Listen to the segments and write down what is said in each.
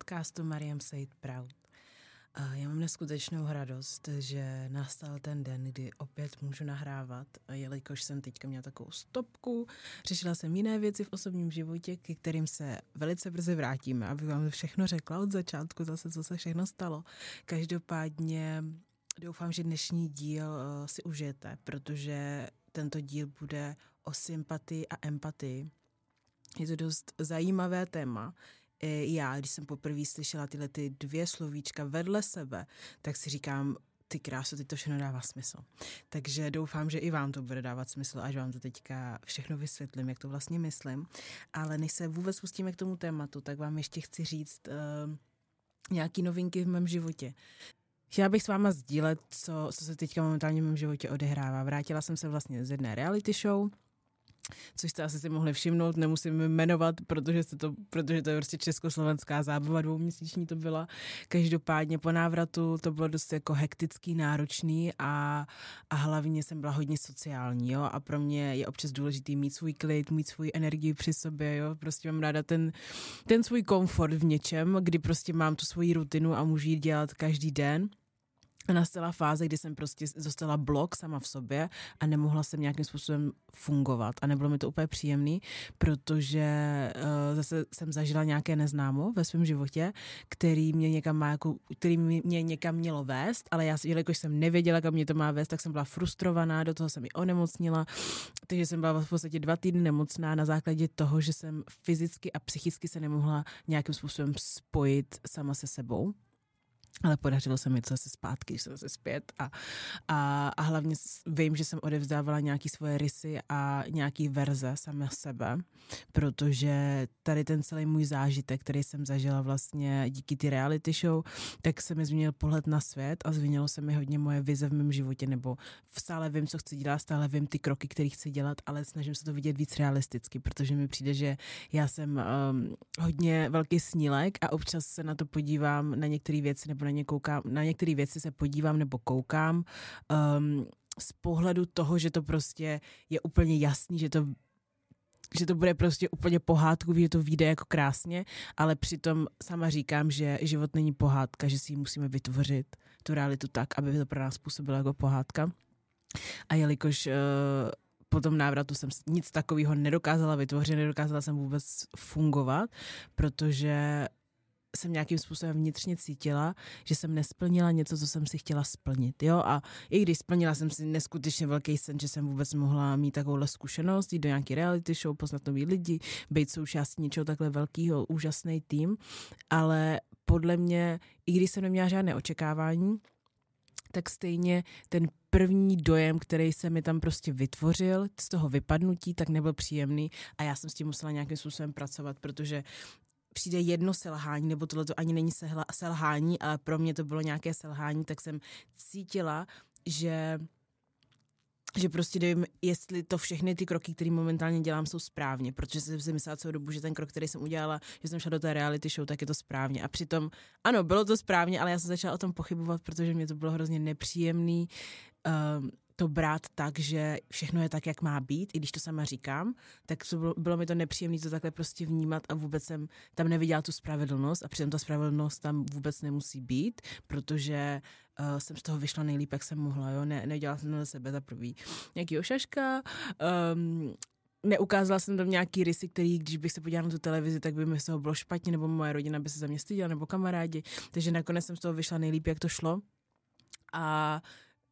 Podcastu Mariam Said Proud. Já mám neskutečnou radost, že nastal ten den, kdy opět můžu nahrávat, jelikož jsem teďka měla takovou stopku, řešila jsem jiné věci v osobním životě, ke kterým se velice brzy vrátíme, aby vám všechno řekla od začátku zase, co se všechno stalo. Každopádně doufám, že dnešní díl eh, si užijete, protože tento díl bude o sympatii a empatii. Je to dost zajímavé téma, já, když jsem poprvé slyšela tyhle ty dvě slovíčka vedle sebe, tak si říkám, ty krásu, teď to všechno dává smysl. Takže doufám, že i vám to bude dávat smysl, až vám to teďka všechno vysvětlím, jak to vlastně myslím. Ale než se vůbec pustíme k tomu tématu, tak vám ještě chci říct uh, nějaký novinky v mém životě. Chtěla bych s váma sdílet, co, co se teďka momentálně v mém životě odehrává. Vrátila jsem se vlastně z jedné reality show, což jste asi si mohli všimnout, nemusím jmenovat, protože, se to, protože to je prostě československá zábava, dvouměsíční to byla. Každopádně po návratu to bylo dost jako hektický, náročný a, a hlavně jsem byla hodně sociální, jo, a pro mě je občas důležitý mít svůj klid, mít svůj energii při sobě, jo, prostě mám ráda ten, ten svůj komfort v něčem, kdy prostě mám tu svoji rutinu a můžu jít dělat každý den nastala fáze, kdy jsem prostě zostala blok sama v sobě a nemohla jsem nějakým způsobem fungovat. A nebylo mi to úplně příjemný, protože uh, zase jsem zažila nějaké neznámo ve svém životě, který mě někam má, jako, který mě někam mělo vést, ale já, jelikož jsem nevěděla, kam mě to má vést, tak jsem byla frustrovaná, do toho jsem i onemocnila, takže jsem byla v podstatě dva týdny nemocná na základě toho, že jsem fyzicky a psychicky se nemohla nějakým způsobem spojit sama se sebou ale podařilo se mi to zase zpátky, jsem zase zpět a, a, a hlavně vím, že jsem odevzdávala nějaký svoje rysy a nějaký verze samé sebe, protože tady ten celý můj zážitek, který jsem zažila vlastně díky ty reality show, tak se mi změnil pohled na svět a změnilo se mi hodně moje vize v mém životě, nebo stále vím, co chci dělat, stále vím ty kroky, které chci dělat, ale snažím se to vidět víc realisticky, protože mi přijde, že já jsem um, hodně velký snílek a občas se na to podívám na některé věci nebo na na ně koukám, na některé věci se podívám nebo koukám um, z pohledu toho, že to prostě je úplně jasný, že to že to bude prostě úplně pohádkový, že to vyjde jako krásně, ale přitom sama říkám, že život není pohádka, že si ji musíme vytvořit, tu realitu tak, aby to pro nás působilo jako pohádka. A jelikož uh, po tom návratu jsem nic takového nedokázala vytvořit, nedokázala jsem vůbec fungovat, protože jsem nějakým způsobem vnitřně cítila, že jsem nesplnila něco, co jsem si chtěla splnit. Jo? A i když splnila jsem si neskutečně velký sen, že jsem vůbec mohla mít takovouhle zkušenost, jít do nějaký reality show, poznat nový lidi, být součástí něčeho takhle velkého, úžasný tým, ale podle mě, i když jsem neměla žádné očekávání, tak stejně ten první dojem, který se mi tam prostě vytvořil z toho vypadnutí, tak nebyl příjemný a já jsem s tím musela nějakým způsobem pracovat, protože přijde jedno selhání, nebo tohle to ani není selhání, ale pro mě to bylo nějaké selhání, tak jsem cítila, že že prostě nevím, jestli to všechny ty kroky, které momentálně dělám, jsou správně, protože jsem si myslela celou dobu, že ten krok, který jsem udělala, že jsem šla do té reality show, tak je to správně. A přitom, ano, bylo to správně, ale já jsem začala o tom pochybovat, protože mě to bylo hrozně nepříjemný. Um, to brát tak, že všechno je tak, jak má být, i když to sama říkám, tak to bylo, bylo mi to nepříjemné to takhle prostě vnímat a vůbec jsem tam neviděla tu spravedlnost a přitom ta spravedlnost tam vůbec nemusí být, protože uh, jsem z toho vyšla nejlíp, jak jsem mohla, jo, ne, nedělala jsem na sebe za prvý nějaký ošaška, um, neukázala jsem tam nějaký rysy, který, když bych se podívala na tu televizi, tak by mi z toho bylo špatně, nebo moje rodina by se za mě styděla, nebo kamarádi. Takže nakonec jsem z toho vyšla nejlíp, jak to šlo. A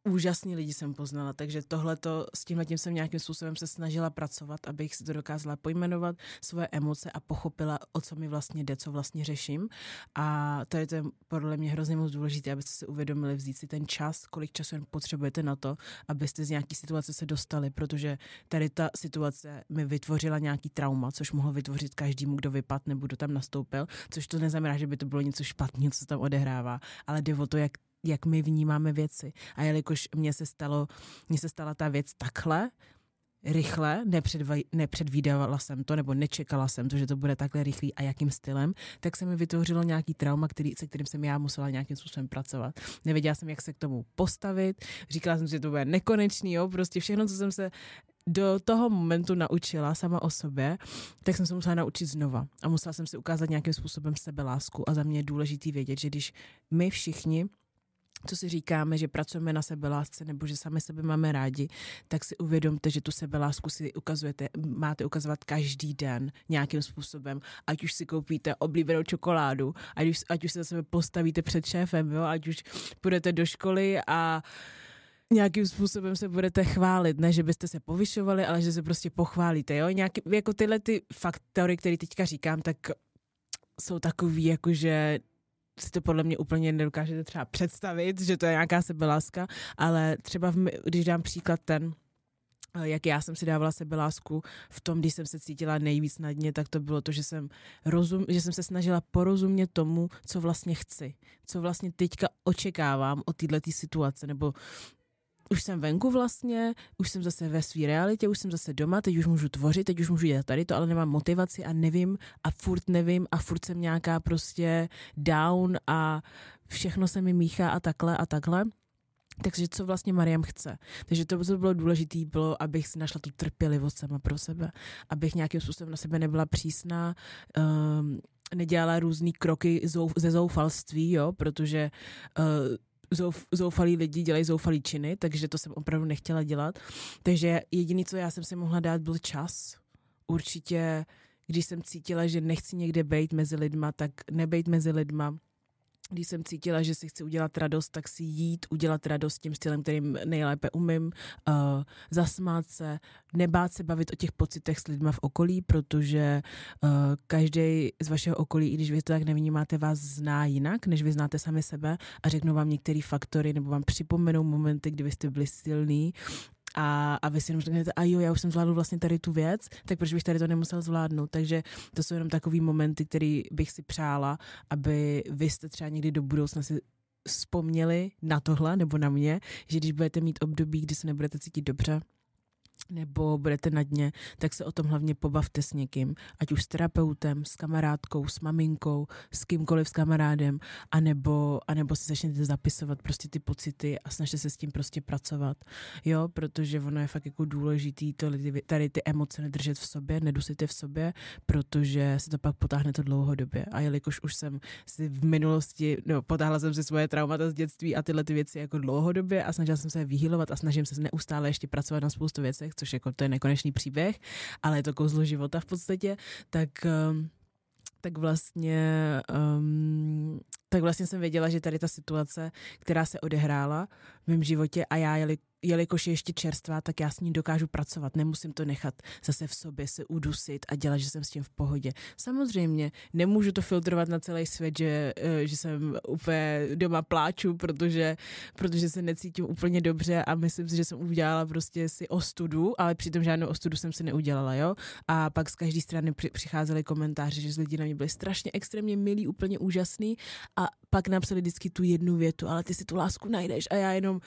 úžasní lidi jsem poznala, takže tohleto, s tímhle tím jsem nějakým způsobem se snažila pracovat, abych si to dokázala pojmenovat, svoje emoce a pochopila, o co mi vlastně jde, co vlastně řeším. A to je podle mě hrozně moc důležité, abyste si uvědomili vzít si ten čas, kolik času jen potřebujete na to, abyste z nějaké situace se dostali, protože tady ta situace mi vytvořila nějaký trauma, což mohlo vytvořit každému, kdo vypad nebo kdo tam nastoupil, což to neznamená, že by to bylo něco špatného, co se tam odehrává, ale jde o to, jak jak my vnímáme věci. A jelikož mně se stalo, mně se stala ta věc takhle, rychle, nepředva, nepředvídávala jsem to, nebo nečekala jsem to, že to bude takhle rychlý a jakým stylem, tak se mi vytvořilo nějaký trauma, který, se kterým jsem já musela nějakým způsobem pracovat. Nevěděla jsem, jak se k tomu postavit, říkala jsem si, že to bude nekonečný, jo, prostě všechno, co jsem se do toho momentu naučila sama o sobě, tak jsem se musela naučit znova. A musela jsem si ukázat nějakým způsobem sebelásku. A za mě je důležité vědět, že když my všichni co si říkáme, že pracujeme na sebelásce nebo že sami sebe máme rádi, tak si uvědomte, že tu sebelásku si ukazujete, máte ukazovat každý den nějakým způsobem. Ať už si koupíte oblíbenou čokoládu, ať už, ať už se za sebe postavíte před šéfem, jo? ať už půjdete do školy a nějakým způsobem se budete chválit, ne, že byste se povyšovali, ale že se prostě pochválíte, jo, nějaký, jako tyhle ty faktory, které teďka říkám, tak jsou takový, jako že si to podle mě úplně nedokážete třeba představit, že to je nějaká sebeláska, ale třeba, v, když dám příklad ten, jak já jsem si dávala sebelásku v tom, když jsem se cítila nejvíc na dně, tak to bylo to, že jsem, rozum, že jsem se snažila porozumět tomu, co vlastně chci, co vlastně teďka očekávám od této situace, nebo už jsem venku vlastně, už jsem zase ve své realitě, už jsem zase doma, teď už můžu tvořit, teď už můžu dělat tady to, ale nemám motivaci a nevím a furt nevím a furt jsem nějaká prostě down a všechno se mi míchá a takhle a takhle. Takže co vlastně Mariam chce. Takže to, co bylo důležité, bylo, abych si našla tu trpělivost sama pro sebe, abych nějakým způsobem na sebe nebyla přísná, um, nedělala různé kroky ze zoufalství, jo, protože uh, zouf, zoufalí lidi dělají zoufalý činy, takže to jsem opravdu nechtěla dělat. Takže jediné, co já jsem si mohla dát, byl čas. Určitě, když jsem cítila, že nechci někde být mezi lidma, tak nebejt mezi lidma, když jsem cítila, že si chci udělat radost, tak si jít, udělat radost tím stylem, kterým nejlépe umím, uh, zasmát se, nebát se bavit o těch pocitech s lidma v okolí, protože uh, každý z vašeho okolí, i když vy to tak nevnímáte, vás zná jinak, než vy znáte sami sebe a řeknou vám některé faktory nebo vám připomenou momenty, kdy vy jste byli silný a, a vy si jenom řeknete, a jo, já už jsem zvládl vlastně tady tu věc, tak proč bych tady to nemusel zvládnout. Takže to jsou jenom takový momenty, který bych si přála, aby vy jste třeba někdy do budoucna si vzpomněli na tohle nebo na mě, že když budete mít období, kdy se nebudete cítit dobře, nebo budete na dně, tak se o tom hlavně pobavte s někým, ať už s terapeutem, s kamarádkou, s maminkou, s kýmkoliv, s kamarádem, anebo, anebo si začněte zapisovat prostě ty pocity a snažte se s tím prostě pracovat, jo, protože ono je fakt jako důležitý to, tady ty emoce nedržet v sobě, nedusit je v sobě, protože se to pak potáhne to dlouhodobě. A jelikož už jsem si v minulosti, no, potáhla jsem si svoje traumata z dětství a tyhle ty věci jako dlouhodobě a snažila jsem se je vyhýlovat a snažím se neustále ještě pracovat na spoustu věcech, což jako to je nekonečný příběh, ale je to kouzlo života v podstatě, tak um, tak vlastně, um, tak vlastně jsem věděla, že tady ta situace, která se odehrála mém životě a já, jeli, jelikož je ještě čerstvá, tak já s ní dokážu pracovat. Nemusím to nechat zase v sobě se udusit a dělat, že jsem s tím v pohodě. Samozřejmě nemůžu to filtrovat na celý svět, že, eh, že jsem úplně doma pláču, protože, protože se necítím úplně dobře a myslím si, že jsem udělala prostě si ostudu, ale přitom žádnou ostudu jsem si neudělala, jo. A pak z každé strany při, přicházely komentáře, že z lidí na mě byli strašně extrémně milí, úplně úžasný a pak napsali vždycky tu jednu větu, ale ty si tu lásku najdeš a já jenom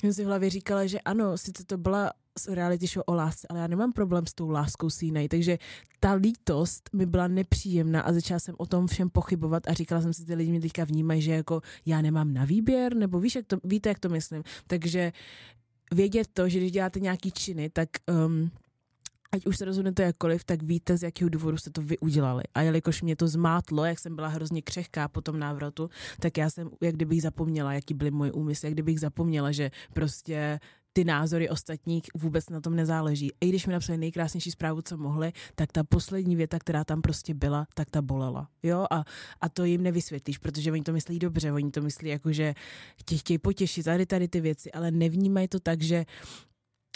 jsem si v hlavě říkala, že ano, sice to byla reality show o lásce, ale já nemám problém s tou láskou si jinej, takže ta lítost mi byla nepříjemná a začala jsem o tom všem pochybovat a říkala jsem si, ty lidi mě teďka vnímají, že jako já nemám na výběr, nebo víš, jak to, víte, jak to myslím. Takže vědět to, že když děláte nějaký činy, tak um, ať už se rozhodnete jakkoliv, tak víte, z jakého důvodu jste to vy udělali. A jelikož mě to zmátlo, jak jsem byla hrozně křehká po tom návratu, tak já jsem, jak kdybych zapomněla, jaký byly moje úmysly, jak kdybych zapomněla, že prostě ty názory ostatních vůbec na tom nezáleží. I když mi napsali nejkrásnější zprávu, co mohli, tak ta poslední věta, která tam prostě byla, tak ta bolela. Jo, a, a to jim nevysvětlíš, protože oni to myslí dobře, oni to myslí jako, že tě chtějí potěšit tady tady ty věci, ale nevnímají to tak, že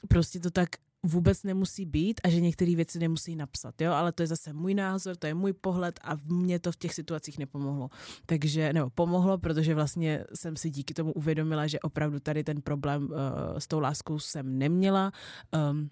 prostě to tak vůbec nemusí být a že některé věci nemusí napsat, jo, ale to je zase můj názor, to je můj pohled a mě to v těch situacích nepomohlo. Takže, nebo pomohlo, protože vlastně jsem si díky tomu uvědomila, že opravdu tady ten problém uh, s tou láskou jsem neměla. Um,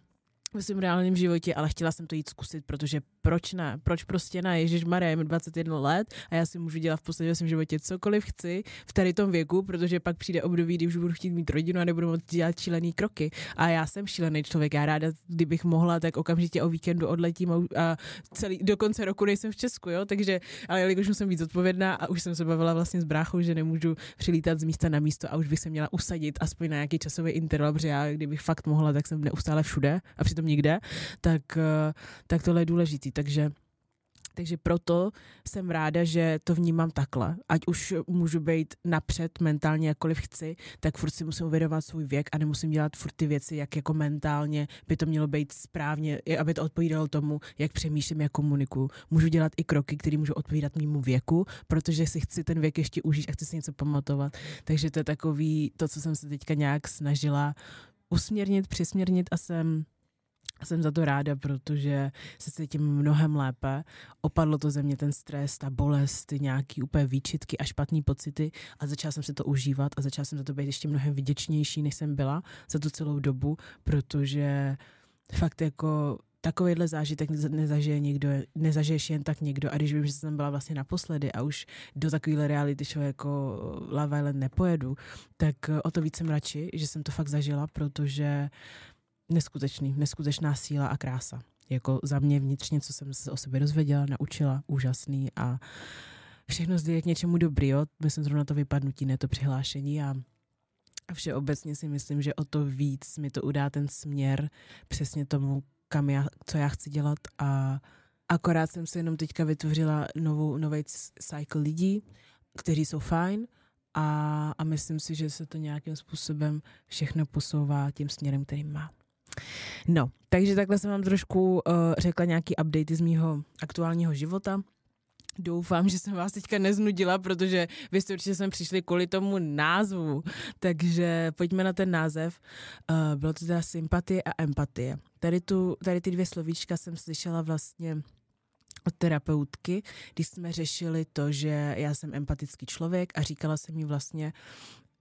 ve svém reálném životě, ale chtěla jsem to jít zkusit, protože proč ne? Proč prostě ne? Ježíš Maria, je mi 21 let a já si můžu dělat v podstatě ve svém životě cokoliv chci v tady tom věku, protože pak přijde období, kdy už budu chtít mít rodinu a nebudu moct dělat šílený kroky. A já jsem šílený člověk, já ráda, kdybych mohla, tak okamžitě o víkendu odletím a, celý, do konce roku nejsem v Česku, jo? Takže, ale jelikož musím být odpovědná a už jsem se bavila vlastně s bráchou, že nemůžu přilítat z místa na místo a už bych se měla usadit aspoň na nějaký časový interval, protože já, kdybych fakt mohla, tak jsem neustále všude a přitom nikde, tak, uh, tak tohle je důležitý. Takže takže proto jsem ráda, že to vnímám takhle. Ať už můžu být napřed mentálně, jakkoliv chci, tak furt si musím uvědomovat svůj věk a nemusím dělat furt ty věci, jak jako mentálně by to mělo být správně, aby to odpovídalo tomu, jak přemýšlím, jak komunikuju. Můžu dělat i kroky, které můžu odpovídat mýmu věku, protože si chci ten věk ještě užít a chci si něco pamatovat. Takže to je takový, to, co jsem se teďka nějak snažila usměrnit, přisměrnit a jsem jsem za to ráda, protože se cítím mnohem lépe. Opadlo to ze mě ten stres, ta bolest, nějaký úplně výčitky a špatné pocity a začala jsem se to užívat a začala jsem za to být ještě mnohem vděčnější, než jsem byla za tu celou dobu, protože fakt jako takovýhle zážitek nezažije někdo, nezažiješ jen tak někdo a když vím, že jsem byla vlastně naposledy a už do takovéhle reality show jako Love Island nepojedu, tak o to víc jsem radši, že jsem to fakt zažila, protože neskutečný, neskutečná síla a krása. Jako za mě vnitřně, co jsem se o sobě dozvěděla, naučila, úžasný a všechno zde je k něčemu dobrý, jo? Myslím zrovna to vypadnutí, ne to přihlášení a a všeobecně si myslím, že o to víc mi to udá ten směr přesně tomu, kam já, co já chci dělat a akorát jsem si jenom teďka vytvořila novou, nový cycle lidí, kteří jsou fajn a, a myslím si, že se to nějakým způsobem všechno posouvá tím směrem, který má. No, takže takhle jsem vám trošku uh, řekla nějaký updaty z mýho aktuálního života. Doufám, že jsem vás teďka neznudila, protože vy jste určitě jsem přišli kvůli tomu názvu. Takže pojďme na ten název. Uh, bylo to teda sympatie a empatie. Tady, tu, tady ty dvě slovíčka jsem slyšela vlastně od terapeutky, když jsme řešili to, že já jsem empatický člověk a říkala jsem jí vlastně,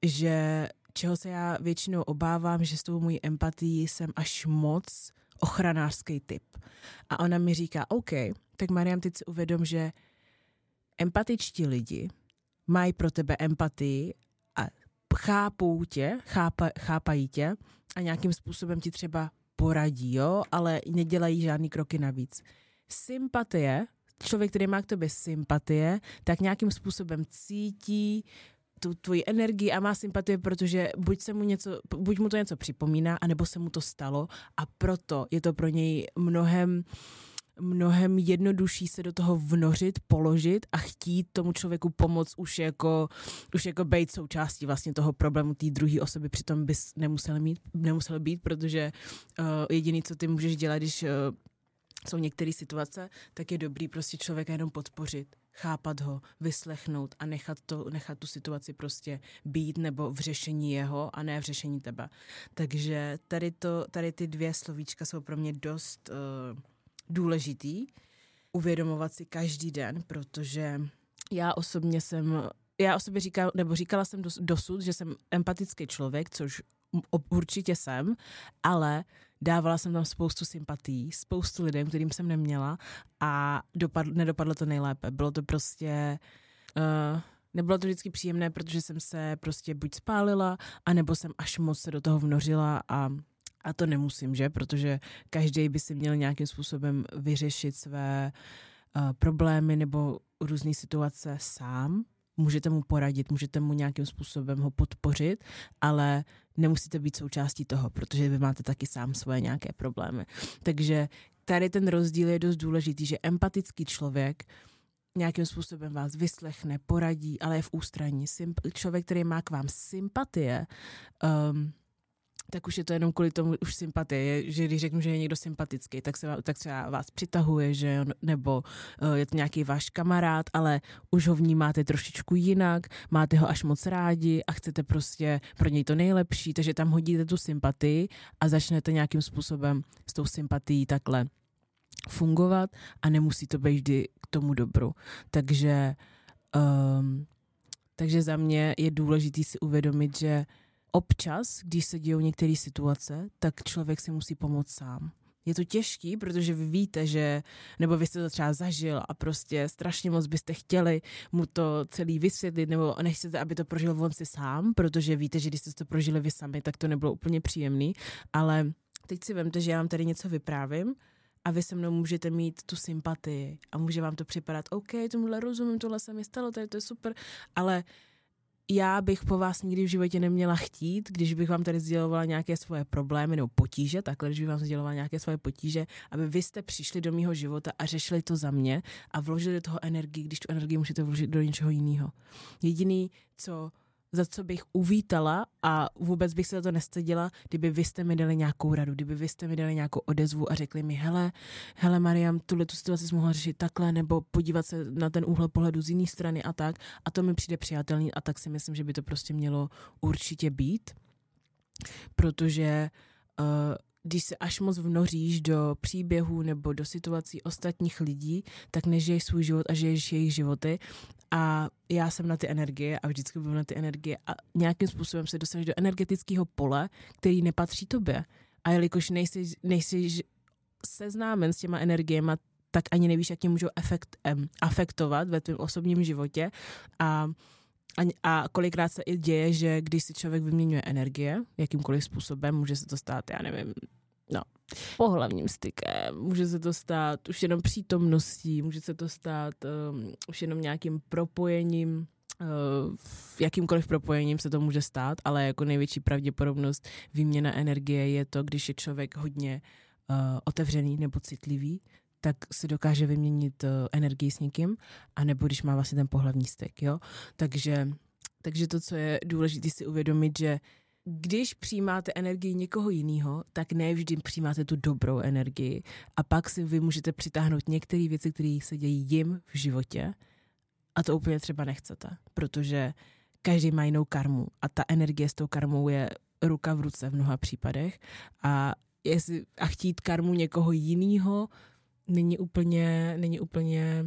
že čeho se já většinou obávám, že s tou mojí empatií jsem až moc ochranářský typ. A ona mi říká, OK, tak Mariam, teď si uvědom, že empatičtí lidi mají pro tebe empatii a chápou tě, chápa, chápají tě a nějakým způsobem ti třeba poradí, jo, ale nedělají žádný kroky navíc. Sympatie, člověk, který má k tobě sympatie, tak nějakým způsobem cítí, tu tvoji energii a má sympatie, protože buď, se mu něco, buď mu to něco připomíná, anebo se mu to stalo a proto je to pro něj mnohem mnohem jednodušší se do toho vnořit, položit a chtít tomu člověku pomoct už jako, už jako být součástí vlastně toho problému té druhé osoby, přitom bys nemusel, mít, nemusel být, protože uh, jediný, co ty můžeš dělat, když uh, jsou některé situace, tak je dobrý prostě člověka jenom podpořit, chápat ho, vyslechnout a nechat, to, nechat tu situaci prostě být nebo v řešení jeho a ne v řešení tebe. Takže tady, to, tady ty dvě slovíčka jsou pro mě dost uh, důležitý uvědomovat si každý den, protože já osobně jsem já o sobě říkal, nebo říkala jsem dosud, že jsem empatický člověk, což určitě jsem, ale dávala jsem tam spoustu sympatí, spoustu lidem, kterým jsem neměla a dopad, nedopadlo to nejlépe. Bylo to prostě... Uh, nebylo to vždycky příjemné, protože jsem se prostě buď spálila, anebo jsem až moc se do toho vnořila a a to nemusím, že? Protože každý by si měl nějakým způsobem vyřešit své uh, problémy nebo různé situace sám můžete mu poradit, můžete mu nějakým způsobem ho podpořit, ale nemusíte být součástí toho, protože vy máte taky sám svoje nějaké problémy. Takže tady ten rozdíl je dost důležitý, že empatický člověk nějakým způsobem vás vyslechne, poradí, ale je v ústraní. Symp- člověk, který má k vám sympatie, um, tak už je to jenom kvůli tomu už sympatie, že když řeknu, že je někdo sympatický, tak se tak třeba vás přitahuje, že nebo uh, je to nějaký váš kamarád, ale už ho vnímáte trošičku jinak, máte ho až moc rádi a chcete prostě pro něj to nejlepší, takže tam hodíte tu sympatii a začnete nějakým způsobem s tou sympatií takhle fungovat a nemusí to být vždy k tomu dobru. Takže um, takže za mě je důležité si uvědomit, že občas, když se dějou některé situace, tak člověk si musí pomoct sám. Je to těžký, protože vy víte, že, nebo vy jste to třeba zažil a prostě strašně moc byste chtěli mu to celý vysvětlit, nebo nechcete, aby to prožil on si sám, protože víte, že když jste to prožili vy sami, tak to nebylo úplně příjemný, ale teď si vemte, že já vám tady něco vyprávím a vy se mnou můžete mít tu sympatii a může vám to připadat, OK, tomuhle rozumím, tohle se mi stalo, tady to je super, ale já bych po vás nikdy v životě neměla chtít, když bych vám tady sdělovala nějaké svoje problémy nebo potíže, takhle, když bych vám sdělovala nějaké svoje potíže, aby vy jste přišli do mého života a řešili to za mě a vložili do toho energii, když tu energii můžete vložit do něčeho jiného. Jediný, co za co bych uvítala a vůbec bych se za to nestydila, kdyby vy jste mi dali nějakou radu, kdyby vy jste mi dali nějakou odezvu a řekli mi, hele, hele Mariam, tuhle tu situaci mohla řešit takhle, nebo podívat se na ten úhel pohledu z jiné strany a tak. A to mi přijde přijatelný a tak si myslím, že by to prostě mělo určitě být, protože uh, když se až moc vnoříš do příběhů nebo do situací ostatních lidí, tak nežiješ svůj život a žiješ jejich životy. A já jsem na ty energie a vždycky budu na ty energie a nějakým způsobem se dostaneš do energetického pole, který nepatří tobě. A jelikož nejsi, nejsi seznámen s těma energiemi, tak ani nevíš, jak tě můžou efekt, um, afektovat ve tvém osobním životě. A a, a kolikrát se i děje, že když si člověk vyměňuje energie, jakýmkoliv způsobem, může se to stát, já nevím, no, pohlavním stykem, může se to stát už jenom přítomností, může se to stát um, už jenom nějakým propojením, uh, jakýmkoliv propojením se to může stát, ale jako největší pravděpodobnost výměna energie je to, když je člověk hodně uh, otevřený nebo citlivý, tak si dokáže vyměnit uh, energii s někým, anebo když má vlastně ten pohlavní styk, jo. Takže, takže to, co je důležité si uvědomit, že když přijímáte energii někoho jiného, tak ne vždy přijímáte tu dobrou energii a pak si vy můžete přitáhnout některé věci, které se dějí jim v životě a to úplně třeba nechcete, protože každý má jinou karmu a ta energie s tou karmou je ruka v ruce v mnoha případech a, jestli, a chtít karmu někoho jiného není úplně, není úplně,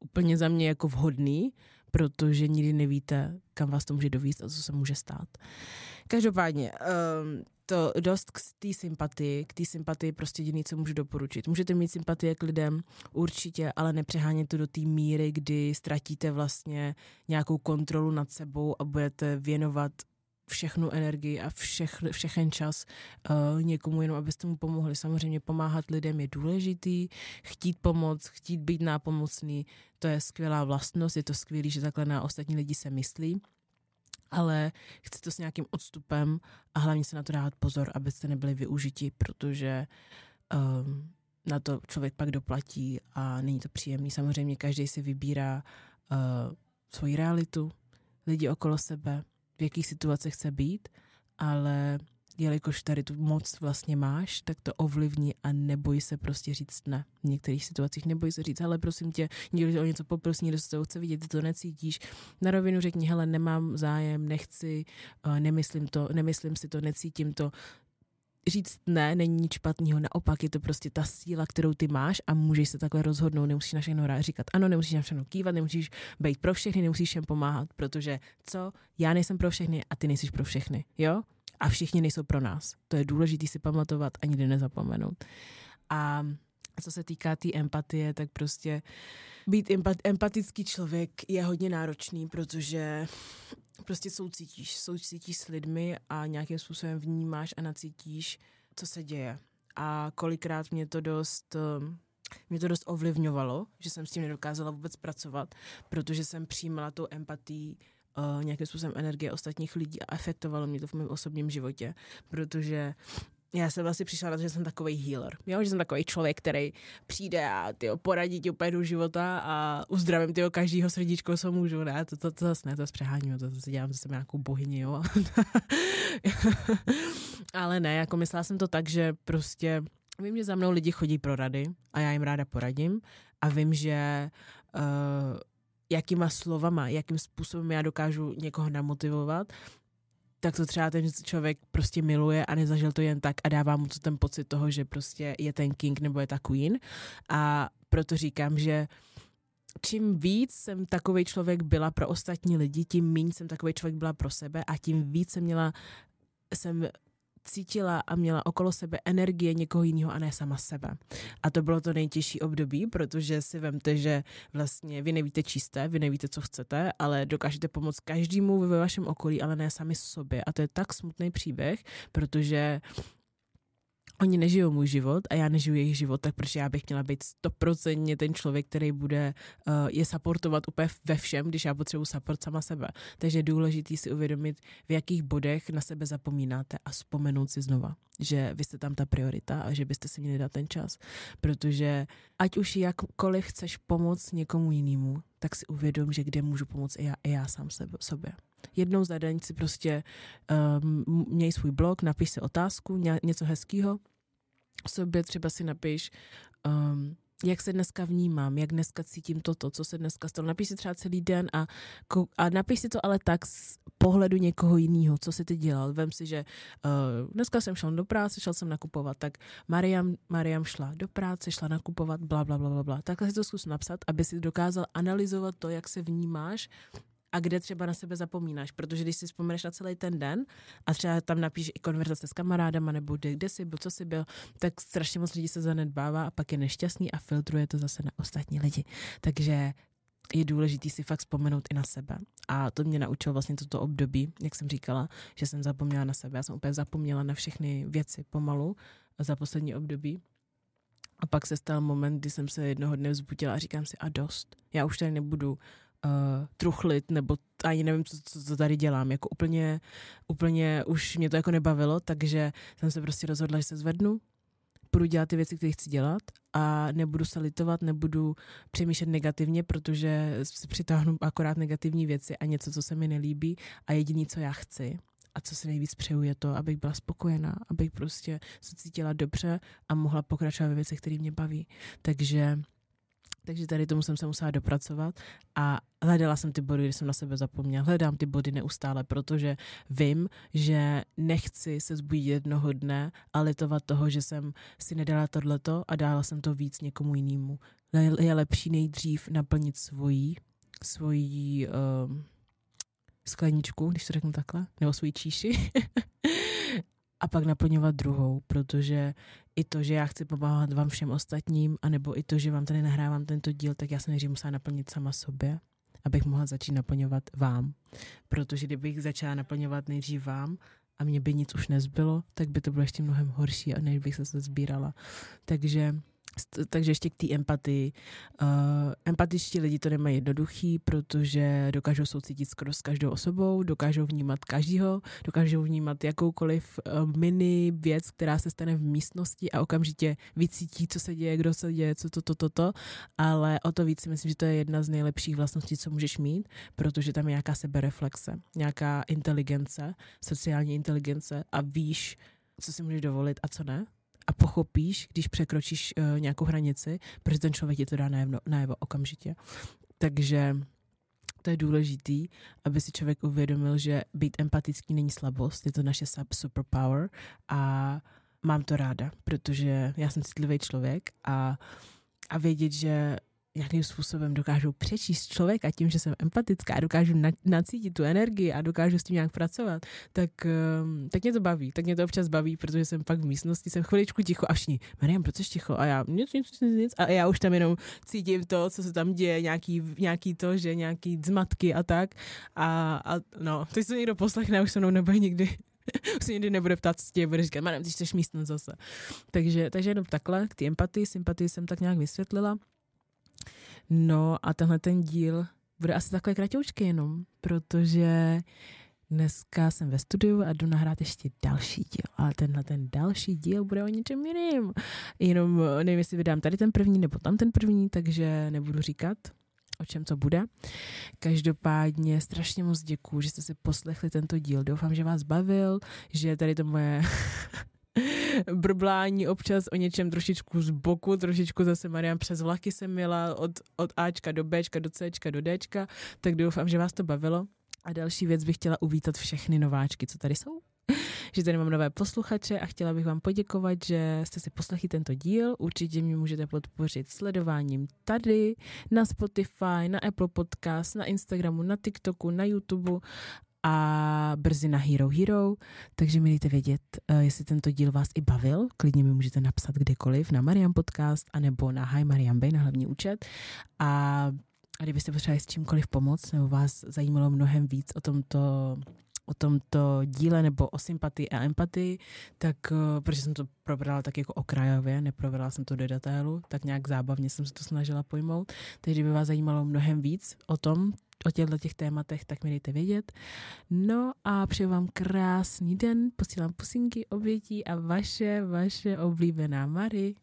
úplně za mě jako vhodný, protože nikdy nevíte, kam vás to může dovíst a co se může stát. Každopádně, um, to dost k té sympatii, k té sympatii prostě jediný, co můžu doporučit. Můžete mít sympatie k lidem určitě, ale nepřehánět to do té míry, kdy ztratíte vlastně nějakou kontrolu nad sebou a budete věnovat všechnu energii a všech, všechen čas uh, někomu jenom, abyste mu pomohli. Samozřejmě pomáhat lidem je důležitý, chtít pomoct, chtít být nápomocný, to je skvělá vlastnost, je to skvělé, že takhle na ostatní lidi se myslí, ale chci to s nějakým odstupem a hlavně se na to dát pozor, abyste nebyli využiti, protože um, na to člověk pak doplatí a není to příjemný. Samozřejmě každý si vybírá uh, svoji realitu, lidi okolo sebe, v jakých situacích chce být, ale jelikož tady tu moc vlastně máš, tak to ovlivní a neboj se prostě říct ne. V některých situacích neboj se říct, ale prosím tě, někdo o něco poprosí, někdo se to chce vidět, ty to necítíš. Na rovinu řekni, hele, nemám zájem, nechci, uh, nemyslím to, nemyslím si to, necítím to. Říct ne není nic špatného, naopak je to prostě ta síla, kterou ty máš a můžeš se takhle rozhodnout, nemusíš na všechno říkat ano, nemusíš na všechno kývat, nemusíš být pro všechny, nemusíš všem pomáhat, protože co, já nejsem pro všechny a ty nejsi pro všechny, jo? A všichni nejsou pro nás. To je důležité si pamatovat a nikdy nezapomenout. A co se týká té tý empatie, tak prostě být empat, empatický člověk je hodně náročný, protože prostě soucítíš, soucítíš s lidmi a nějakým způsobem vnímáš a nacítíš, co se děje. A kolikrát mě to dost mě to dost ovlivňovalo, že jsem s tím nedokázala vůbec pracovat, protože jsem přijímala tou empatii uh, nějakým způsobem energie ostatních lidí a efektovalo mě to v mém osobním životě, protože já jsem asi přišla na to, že jsem takový healer. Jo? Že jsem takový člověk, který přijde a tyjo, poradí ti úplně do života a uzdravím tyjo, každýho srdíčko, co můžu. Ne, to, to, to zase ne, to přeháním, to zase dělám zase nějakou bohyni, jo. Ale ne, jako myslela jsem to tak, že prostě vím, že za mnou lidi chodí pro rady a já jim ráda poradím a vím, že uh, jakýma slovama, jakým způsobem já dokážu někoho namotivovat, tak to třeba ten člověk prostě miluje a nezažil to jen tak a dává mu to ten pocit toho, že prostě je ten king nebo je ta queen. A proto říkám, že čím víc jsem takový člověk byla pro ostatní lidi, tím méně jsem takový člověk byla pro sebe a tím víc jsem měla jsem cítila a měla okolo sebe energie někoho jiného a ne sama sebe. A to bylo to nejtěžší období, protože si vemte, že vlastně vy nevíte čisté, vy nevíte, co chcete, ale dokážete pomoct každému ve vašem okolí, ale ne sami sobě. A to je tak smutný příběh, protože oni nežijou můj život a já nežiju jejich život, tak proč já bych měla být stoprocentně ten člověk, který bude uh, je supportovat úplně ve všem, když já potřebuji support sama sebe. Takže je důležité si uvědomit, v jakých bodech na sebe zapomínáte a vzpomenout si znova, že vy jste tam ta priorita a že byste si měli dát ten čas. Protože ať už jakkoliv chceš pomoct někomu jinému, tak si uvědom, že kde můžu pomoct i já, i já sám sebe, sobě jednou za den si prostě um, měj svůj blog, napiš si otázku, ně, něco hezkého, sobě třeba si napiš, um, jak se dneska vnímám, jak dneska cítím toto, co se dneska stalo. Napiš si třeba celý den a, a napiš si to ale tak z pohledu někoho jiného, co jsi ty dělal. Vem si, že uh, dneska jsem šel do práce, šel jsem nakupovat, tak Mariam, Mariam šla do práce, šla nakupovat, bla, bla, bla, bla, bla. Takhle si to zkus napsat, aby si dokázal analyzovat to, jak se vnímáš a kde třeba na sebe zapomínáš, protože když si vzpomeneš na celý ten den a třeba tam napíš i konverzace s kamarádama nebo kde, kde jsi byl, co jsi byl, tak strašně moc lidí se zanedbává a pak je nešťastný a filtruje to zase na ostatní lidi. Takže je důležité si fakt vzpomenout i na sebe. A to mě naučilo vlastně toto období, jak jsem říkala, že jsem zapomněla na sebe. Já jsem úplně zapomněla na všechny věci pomalu za poslední období. A pak se stal moment, kdy jsem se jednoho dne vzbudila a říkám si, a dost. Já už tady nebudu uh, truchlit, nebo ani nevím, co, co, co tady dělám. Jako úplně, úplně už mě to jako nebavilo, takže jsem se prostě rozhodla, že se zvednu, budu dělat ty věci, které chci dělat a nebudu se litovat, nebudu přemýšlet negativně, protože si přitáhnu akorát negativní věci a něco, co se mi nelíbí a jediný, co já chci a co si nejvíc přeju, je to, abych byla spokojená, abych prostě se cítila dobře a mohla pokračovat ve věcech, které mě baví. Takže takže tady tomu jsem se musela dopracovat a hledala jsem ty body, kdy jsem na sebe zapomněla. Hledám ty body neustále, protože vím, že nechci se zbudit jednoho dne a litovat toho, že jsem si nedala tohleto a dala jsem to víc někomu jinému. Je lepší nejdřív naplnit svoji, svoji uh, skleničku, když to řeknu takhle, nebo svoji číši, a pak naplňovat druhou, protože i to, že já chci pomáhat vám všem ostatním, anebo i to, že vám tady nahrávám tento díl, tak já se nejdřív musela naplnit sama sobě, abych mohla začít naplňovat vám. Protože kdybych začala naplňovat nejdřív vám a mě by nic už nezbylo, tak by to bylo ještě mnohem horší, než bych se sbírala. Takže takže ještě k té empatii. Uh, empatičtí lidi to nemají jednoduchý, protože dokážou soucítit skoro s každou osobou, dokážou vnímat každýho, dokážou vnímat jakoukoliv uh, mini věc, která se stane v místnosti a okamžitě vycítí, co se děje, kdo se děje, co to, to, to, to, ale o to víc si myslím, že to je jedna z nejlepších vlastností, co můžeš mít, protože tam je nějaká sebereflexe, nějaká inteligence, sociální inteligence a víš, co si můžeš dovolit a co ne a pochopíš, když překročíš uh, nějakou hranici, protože ten člověk ti to dá najevo, najevo okamžitě. Takže to je důležitý, aby si člověk uvědomil, že být empatický není slabost, je to naše superpower a mám to ráda, protože já jsem citlivý člověk a, a vědět, že nějakým způsobem dokážu přečíst člověka tím, že jsem empatická a dokážu na, nacítit tu energii a dokážu s tím nějak pracovat, tak, um, tak mě to baví. Tak mě to občas baví, protože jsem pak v místnosti, jsem chviličku ticho a všichni, Mariam, proč jsi ticho? A já nic, nic, nic, nic. A já už tam jenom cítím to, co se tam děje, nějaký, nějaký to, že nějaký zmatky a tak. A, a no, teď se někdo poslechne, už se mnou nebude nikdy už se nikdy nebude ptát, co tě bude říkat, Mariam, ty jsi místnost zase. Takže, takže jenom takhle, k té empatii, sympatii jsem tak nějak vysvětlila. No a tenhle ten díl bude asi takové kratoučky jenom, protože dneska jsem ve studiu a jdu nahrát ještě další díl, ale tenhle ten další díl bude o něčem jiným. Jenom nevím, jestli vydám tady ten první nebo tam ten první, takže nebudu říkat, o čem to bude. Každopádně strašně moc děkuju, že jste si poslechli tento díl. Doufám, že vás bavil, že tady to moje brblání občas o něčem trošičku z boku, trošičku zase Mariam přes vlaky jsem měla od, od Ačka do Bčka, do Cčka, do Dčka, tak doufám, že vás to bavilo. A další věc bych chtěla uvítat všechny nováčky, co tady jsou. že tady mám nové posluchače a chtěla bych vám poděkovat, že jste si poslechli tento díl. Určitě mě můžete podpořit sledováním tady, na Spotify, na Apple Podcast, na Instagramu, na TikToku, na YouTube a brzy na Hero Hero, takže mi dejte vědět, uh, jestli tento díl vás i bavil. Klidně mi můžete napsat kdekoliv na Mariam Podcast anebo na Hi Mariam Bay na hlavní účet. A, a kdybyste potřebovali s čímkoliv pomoct nebo vás zajímalo mnohem víc o tomto o tomto díle nebo o sympatii a empatii, tak uh, protože jsem to probrala tak jako okrajově, neprobrala jsem to do detailu, tak nějak zábavně jsem se to snažila pojmout. Takže kdyby vás zajímalo mnohem víc o tom, o těchto těch tématech, tak mi dejte vědět. No a přeju vám krásný den, posílám pusinky, obětí a vaše, vaše oblíbená Mary.